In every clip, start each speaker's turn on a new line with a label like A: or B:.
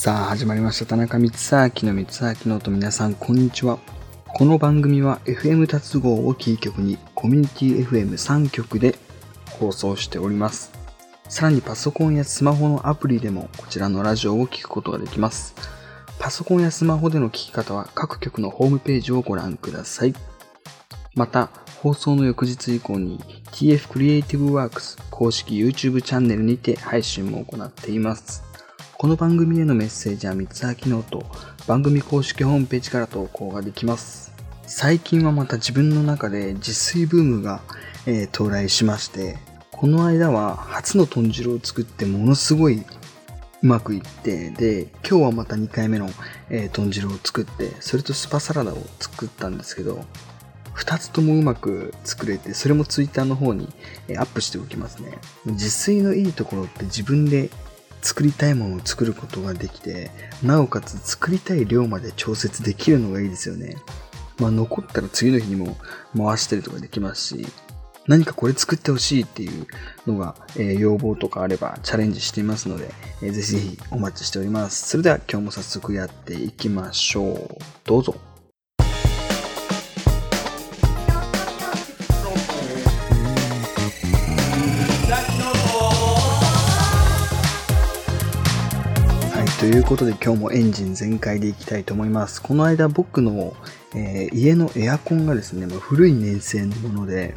A: さあ始まりました。田中光明の光明の音皆さんこんにちは。この番組は FM 達合をキー局にコミュニティ FM3 局で放送しております。さらにパソコンやスマホのアプリでもこちらのラジオを聴くことができます。パソコンやスマホでの聞き方は各局のホームページをご覧ください。また放送の翌日以降に TF クリエイティブワークス公式 YouTube チャンネルにて配信も行っています。この番組へのメッセージは三つ秋ノート、番組公式ホームページから投稿ができます。最近はまた自分の中で自炊ブームが、えー、到来しまして、この間は初の豚汁を作ってものすごいうまくいって、で、今日はまた2回目の、えー、豚汁を作って、それとスパサラダを作ったんですけど、2つともうまく作れて、それも Twitter の方にアップしておきますね。自炊のいいところって自分で作りたいものを作ることができて、なおかつ作りたい量まで調節できるのがいいですよね。まあ残ったら次の日にも回したりとかできますし、何かこれ作ってほしいっていうのが、え、要望とかあればチャレンジしていますので、えー、ぜひぜひお待ちしております。それでは今日も早速やっていきましょう。どうぞ。いうことで今日もエンジン全開でいきたいと思います。この間僕の、えー、家のエアコンがですね、まあ、古い年製のもので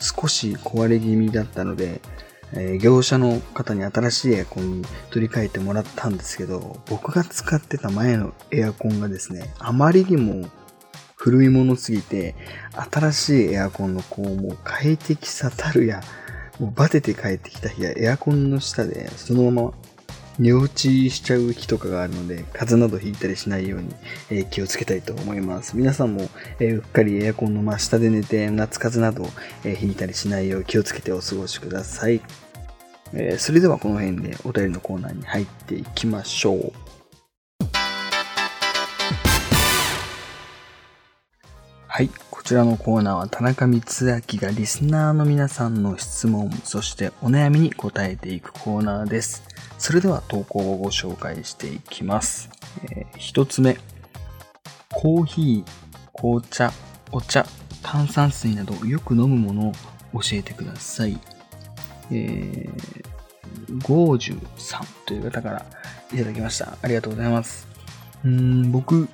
A: 少し壊れ気味だったので、えー、業者の方に新しいエアコンに取り替えてもらったんですけど、僕が使ってた前のエアコンがですね、あまりにも古いものすぎて、新しいエアコンのこう、もう快適さたるや、もうバテて帰ってきた日はエアコンの下でそのまま寝落ちしちゃう日とかがあるので、風邪などひいたりしないように、えー、気をつけたいと思います。皆さんも、えー、うっかりエアコンの真下で寝て、夏風邪など、えー、ひいたりしないよう気をつけてお過ごしください。えそれではこの辺でお便りのコーナーに入っていきましょう。はい。こちらのコーナーは田中光明がリスナーの皆さんの質問、そしてお悩みに答えていくコーナーです。それでは投稿をご紹介していきます。えー、一つ目。コーヒー、紅茶、お茶、炭酸水などよく飲むものを教えてください。えー、ゴージュさんという方からいただきました。ありがとうございます。うん、僕、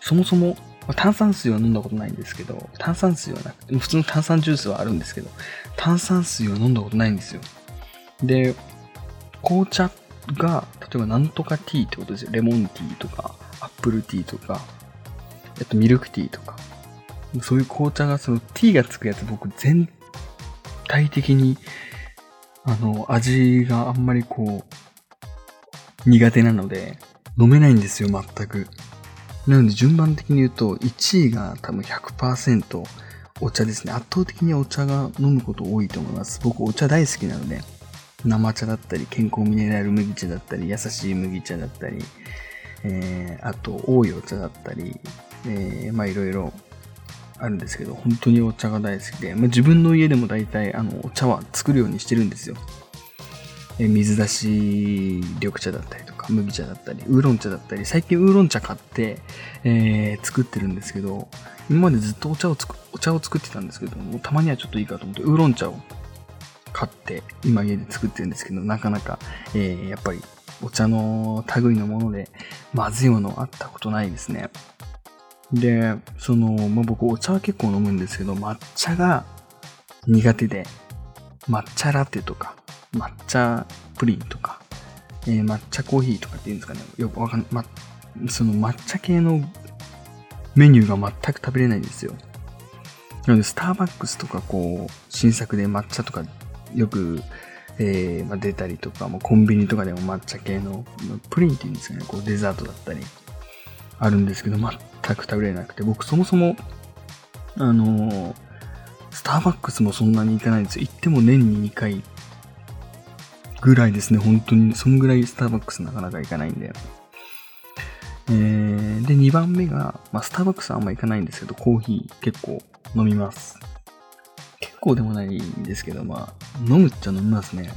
A: そもそも炭酸水は飲んだことないんですけど、炭酸水はなくて、普通の炭酸ジュースはあるんですけど、炭酸水は飲んだことないんですよ。で、紅茶が、例えばなんとかティーってことですよ。レモンティーとか、アップルティーとか、あとミルクティーとか。そういう紅茶が、そのティーがつくやつ僕全体的に、あの、味があんまりこう、苦手なので、飲めないんですよ、全く。なので順番的に言うと、1位が多分100%お茶ですね。圧倒的にお茶が飲むこと多いと思います。僕お茶大好きなので、生茶だったり、健康ミネラル麦茶だったり、優しい麦茶だったり、えー、あと、多いお茶だったり、えー、まあいろいろあるんですけど、本当にお茶が大好きで、まあ、自分の家でも大体あのお茶は作るようにしてるんですよ。えー、水出し緑茶だったりと、麦茶だったり、ウーロン茶だったり、最近ウーロン茶買って、えー、作ってるんですけど、今までずっとお茶をつく、お茶を作ってたんですけども、たまにはちょっといいかと思って、ウーロン茶を買って今家で作ってるんですけど、なかなか、えー、やっぱりお茶の類のものでまずいものあったことないですね。で、その、まあ、僕お茶は結構飲むんですけど、抹茶が苦手で、抹茶ラテとか、抹茶プリンとか、えー、抹茶コーヒーとかっていうんですかね、よくわかん、ま、その抹茶系のメニューが全く食べれないんですよ。なので、スターバックスとかこう、新作で抹茶とかよく、えー、ま、出たりとか、もコンビニとかでも抹茶系のプリンっていうんですかね、こうデザートだったりあるんですけど、全く食べれなくて、僕そもそも、あのー、スターバックスもそんなに行かないんですよ。行っても年に2回ぐらいですね、本当に。そんぐらいスターバックスなかなか行かないんで。えー、で、2番目が、まあ、スターバックスはあんま行かないんですけど、コーヒー結構飲みます。結構でもないんですけど、まあ、飲むっちゃ飲みますね。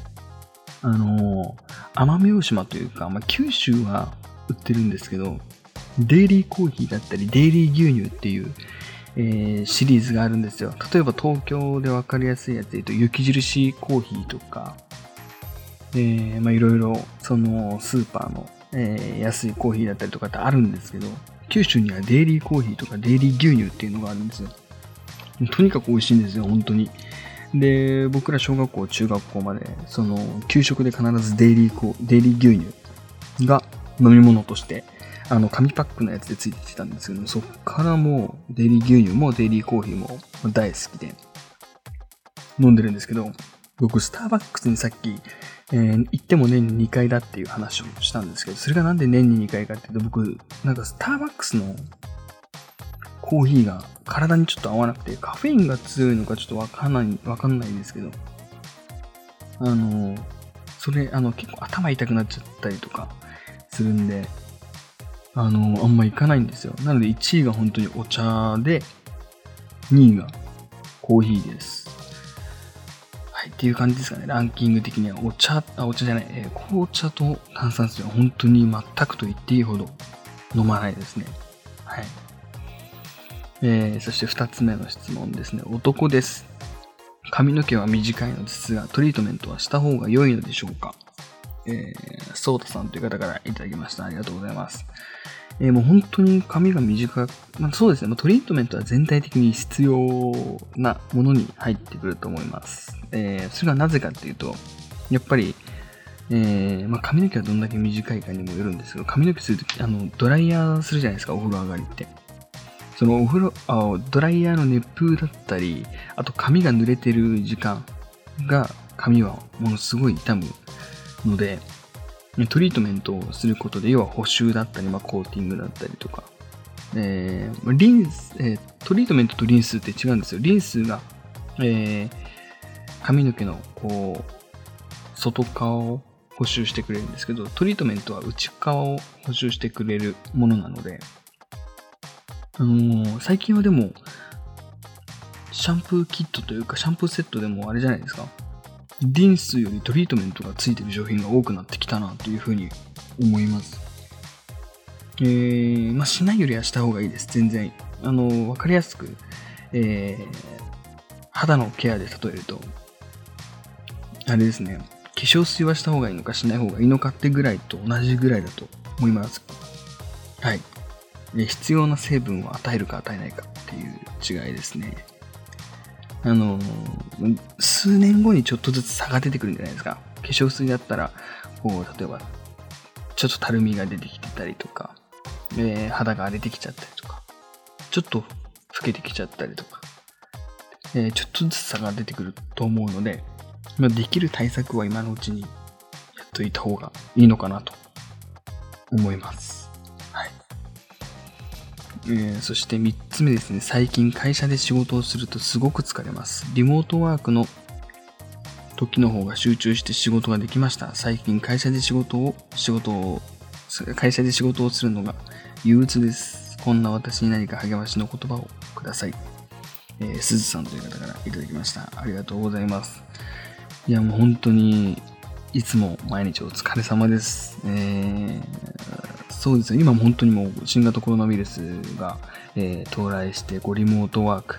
A: あのー、奄美大島というか、まあ、九州は売ってるんですけど、デイリーコーヒーだったり、デイリー牛乳っていう、えー、シリーズがあるんですよ。例えば東京でわかりやすいやつで言うと、雪印コーヒーとか、え、まあいろいろ、そのスーパーの、えー、安いコーヒーだったりとかってあるんですけど、九州にはデイリーコーヒーとかデイリー牛乳っていうのがあるんですよ。とにかく美味しいんですよ、本当に。で、僕ら小学校、中学校まで、その、給食で必ずデイリーコデイリー牛乳が飲み物として、あの、紙パックのやつでついてきたんですけどそっからもう、デイリー牛乳もデイリーコーヒーも大好きで、飲んでるんですけど、僕、スターバックスにさっき、えー、行っても年に2回だっていう話をしたんですけど、それがなんで年に2回かっていうと、僕、なんかスターバックスのコーヒーが体にちょっと合わなくて、カフェインが強いのかちょっとわかんない、わかんないんですけど、あの、それ、あの、結構頭痛くなっちゃったりとかするんで、あの、あんま行かないんですよ。なので1位が本当にお茶で、2位がコーヒーです。っていう感じですかね。ランキング的にはお茶、あ、お茶じゃない、えー、紅茶と炭酸水は本当に全くと言っていいほど飲まないですね。はい。えー、そして2つ目の質問ですね。男です。髪の毛は短いのですが、トリートメントはした方が良いのでしょうか？えー、ソータさんという方からいただきました。ありがとうございます。えー、もう本当に髪が短く、まあ、そうですね、まあ、トリートメントは全体的に必要なものに入ってくると思います。えー、それがなぜかっていうと、やっぱり、えー、まあ、髪の毛はどんだけ短いかにもよるんですけど、髪の毛するとき、あの、ドライヤーするじゃないですか、お風呂上がりって。そのお風呂あ、ドライヤーの熱風だったり、あと髪が濡れてる時間が髪はものすごい傷むので、トリートメントをすることで、要は補修だったり、まあ、コーティングだったりとか、えー、リンス、えー、トリートメントとリンスって違うんですよ。リンスが、えー、髪の毛のこう外側を補修してくれるんですけど、トリートメントは内側を補修してくれるものなので、あのー、最近はでも、シャンプーキットというか、シャンプーセットでもあれじゃないですか。リンスよりトリートメントがついてる商品が多くなってきたなというふうに思います。えー、まあ、しないよりはした方がいいです。全然。あの、わかりやすく、えー、肌のケアで例えると、あれですね、化粧水はした方がいいのかしない方がいいのかってぐらいと同じぐらいだと思います。はい。必要な成分を与えるか与えないかっていう違いですね。あの、数年後にちょっとずつ差が出てくるんじゃないですか。化粧水だったら、こう、例えば、ちょっとたるみが出てきてたりとか、えー、肌が荒れてきちゃったりとか、ちょっと老けてきちゃったりとか、えー、ちょっとずつ差が出てくると思うので、まあ、できる対策は今のうちにやっといた方がいいのかなと思います。えー、そして3つ目ですね、最近会社で仕事をするとすごく疲れます。リモートワークの時の方が集中して仕事ができました。最近会社で仕事を、仕事を、会社で仕事をするのが憂鬱です。こんな私に何か励ましの言葉をください。えー、すずさんという方からいただきました。ありがとうございます。いや、もう本当に、いつも毎日お疲れ様です。えーそうですね、今本当にもう新型コロナウイルスが、えー、到来して、こうリモートワーク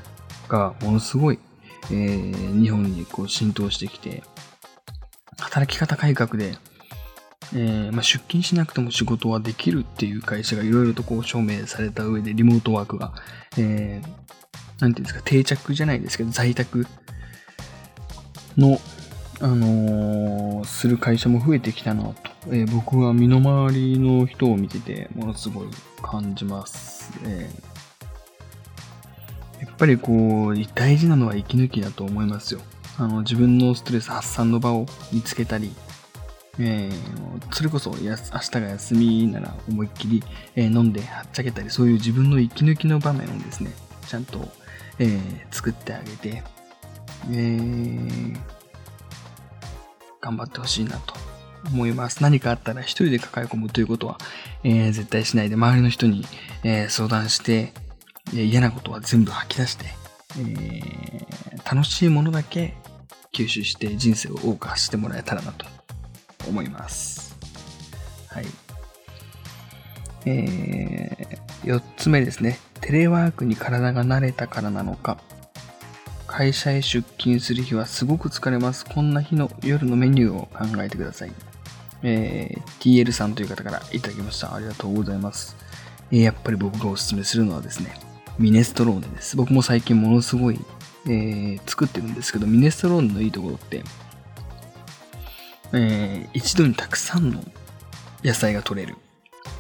A: がものすごい、えー、日本にこう浸透してきて、働き方改革で、えー、まあ、出勤しなくても仕事はできるっていう会社がいろいろとこう証明された上でリモートワークが、えー、ていうんですか、定着じゃないですけど、在宅の、あのー、する会社も増えてきたなとえー、僕は身の回りの人を見てて、ものすごい感じます。え、やっぱりこう、大事なのは息抜きだと思いますよ。あの、自分のストレス発散の場を見つけたり、えー、それこそや明日が休みなら思いっきり、えー、飲んではっちゃけたり、そういう自分の息抜きの場面をですね、ちゃんと、えー、作ってあげて、えー、頑張ってほしいなと思います。何かあったら一人で抱え込むということは、えー、絶対しないで、周りの人に、えー、相談して、え、嫌なことは全部吐き出して、え楽しいものだけ吸収して人生を謳歌してもらえたらなと思います。はい。えー、4つ目ですね。テレワークに体が慣れたからなのか。会社へ出勤する日はすごく疲れます。こんな日の夜のメニューを考えてください。えー、TL さんという方からいただきました。ありがとうございます。えー、やっぱり僕がおすすめするのはですね、ミネストローネです。僕も最近ものすごい、えー、作ってるんですけど、ミネストローネのいいところって、えー、一度にたくさんの野菜が取れる。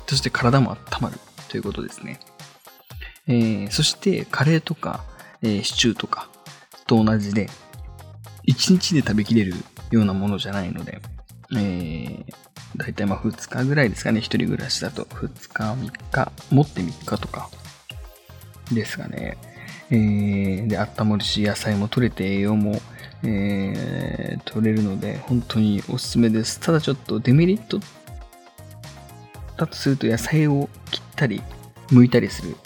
A: そして体も温まるということですね。えー、そしてカレーとか、えー、シチューとかと同じで、1日で食べきれるようなものじゃないので、えー、だいたいまあ2日ぐらいですかね、一人暮らしだと。2日、3日、持って3日とかですがね。えー、で、温まるし、野菜も取れて栄養も、えー、取れるので、本当におすすめです。ただちょっとデメリットだとすると野菜を切ったり、剥いたりする、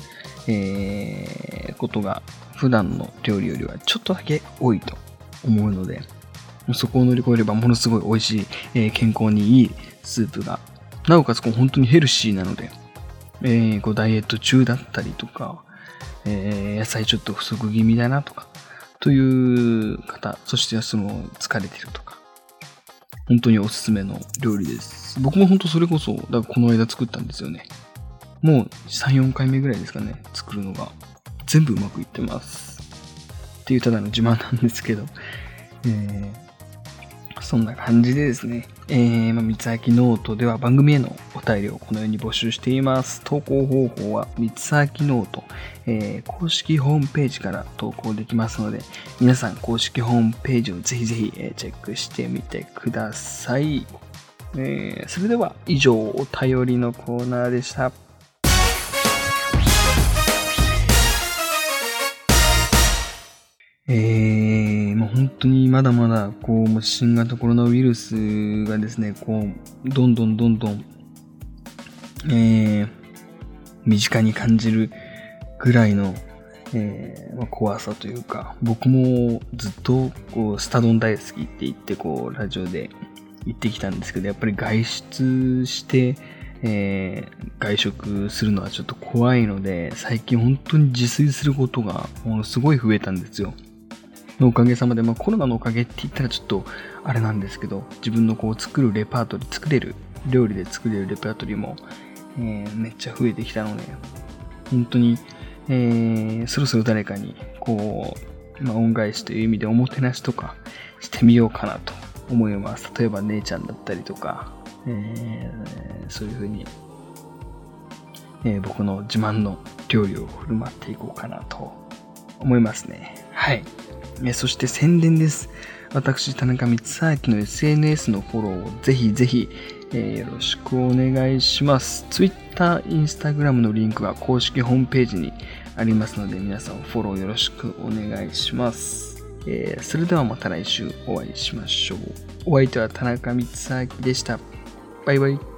A: えー、ことが普段の料理よりはちょっとだけ多いと思うので、そこを乗り越えればものすごい美味しい、えー、健康にいいスープが、なおかつこう本当にヘルシーなので、えー、こうダイエット中だったりとか、えー、野菜ちょっと不足気味だなとか、という方、そしてその疲れてるとか、本当におすすめの料理です。僕も本当それこそ、だからこの間作ったんですよね。もう3、4回目ぐらいですかね、作るのが。全部うまくいってます。っていうただの自慢なんですけど、えー、そんな感じでですね、えー、まあ、三つ秋ノートでは番組へのお便りをこのように募集しています。投稿方法は三つ秋ノート、えー、公式ホームページから投稿できますので、皆さん公式ホームページをぜひぜひ、えチェックしてみてください。えー、それでは以上お便りのコーナーでした。えー、本当にまだまだ、こう、新型コロナウイルスがですね、こう、どんどんどんどん、えー、身近に感じるぐらいの、えーまあ、怖さというか、僕もずっと、こう、スタドン大好きって言って、こう、ラジオで言ってきたんですけど、やっぱり外出して、えー、外食するのはちょっと怖いので、最近本当に自炊することがものすごい増えたんですよ。のおかげさまで、まあ、コロナのおかげって言ったらちょっとあれなんですけど、自分のこう作るレパートリー、作れる、料理で作れるレパートリーも、えー、めっちゃ増えてきたので、本当に、えー、そろそろ誰かに、こう、まあ、恩返しという意味でおもてなしとかしてみようかなと思います。例えば姉ちゃんだったりとか、えー、そういうふうに、えー、僕の自慢の料理を振る舞っていこうかなと思いますね。はい。えそして宣伝です。私、田中光明の SNS のフォローをぜひぜひ、えー、よろしくお願いします。Twitter、Instagram のリンクが公式ホームページにありますので、皆さんフォローよろしくお願いします。えー、それではまた来週お会いしましょう。お相手は田中光明でした。バイバイ。